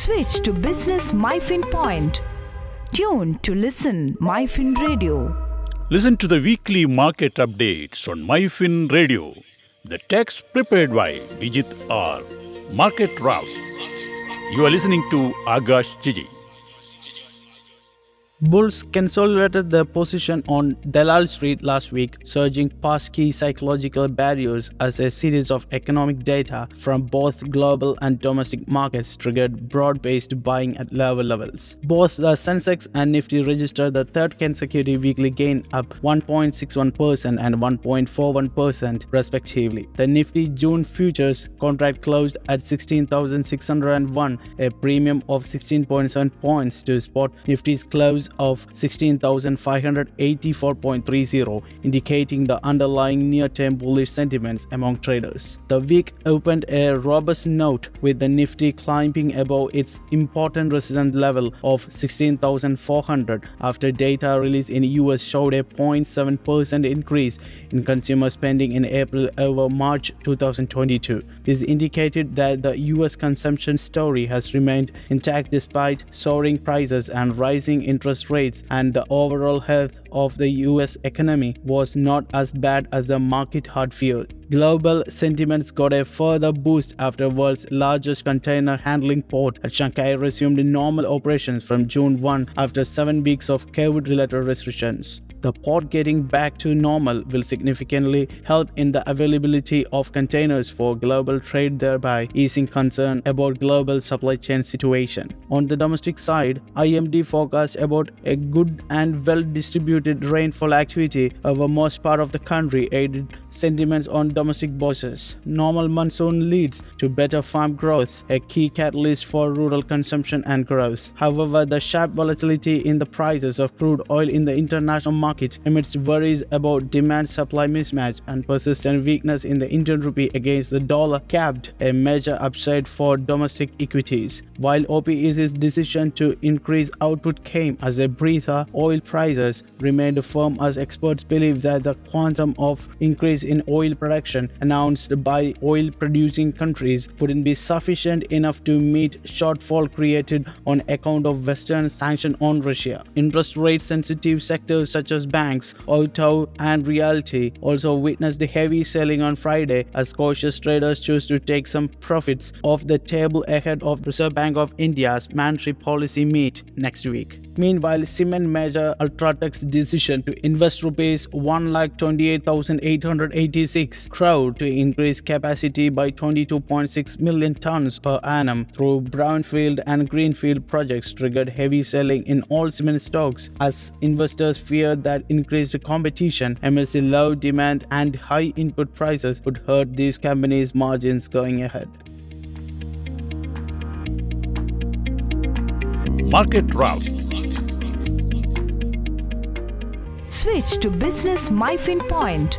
Switch to Business MyFin Point. Tune to listen MyFin Radio. Listen to the weekly market updates on MyFin Radio. The text prepared by Bijith R. Market Route. You are listening to Agash Chiji. Bulls consolidated their position on Dalal Street last week, surging past key psychological barriers as a series of economic data from both global and domestic markets triggered broad-based buying at lower levels. Both the Sensex and Nifty registered the third consecutive weekly gain up 1.61% and 1.41% respectively. The Nifty June futures contract closed at 16,601, a premium of 16.7 points to spot Nifty's close of 16,584.30, indicating the underlying near-term bullish sentiments among traders. The week opened a robust note with the Nifty climbing above its important resistance level of 16,400 after data released in US showed a 0.7% increase in consumer spending in April over March 2022. This indicated that the US consumption story has remained intact despite soaring prices and rising interest rates, and the overall health of the US economy was not as bad as the market had feared. Global sentiments got a further boost after world's largest container handling port at Shanghai resumed normal operations from June 1 after 7 weeks of COVID-related restrictions the port getting back to normal will significantly help in the availability of containers for global trade, thereby easing concern about global supply chain situation. On the domestic side, IMD forecast about a good and well distributed rainfall activity over most part of the country aided sentiments on domestic bosses. Normal monsoon leads to better farm growth, a key catalyst for rural consumption and growth. However, the sharp volatility in the prices of crude oil in the international market amidst worries about demand supply mismatch and persistent weakness in the Indian rupee against the dollar capped a major upside for domestic equities. While OPEC's decision to increase output came as a breather, oil prices remained firm as experts believe that the quantum of increase in oil production announced by oil producing countries wouldn't be sufficient enough to meet shortfall created on account of Western sanction on Russia. Interest rate sensitive sectors such as banks, auto, and realty also witnessed heavy selling on Friday as cautious traders choose to take some profits off the table ahead of Reserve Bank of India's monetary policy meet next week. Meanwhile, cement major Ultratech's decision to invest rupees 1,28,886 crore to increase capacity by 22.6 million tons per annum through brownfield and greenfield projects triggered heavy selling in all cement stocks as investors feared that increased competition amidst low demand and high input prices would hurt these companies' margins going ahead. Market Route. Switch to Business MyFin Point.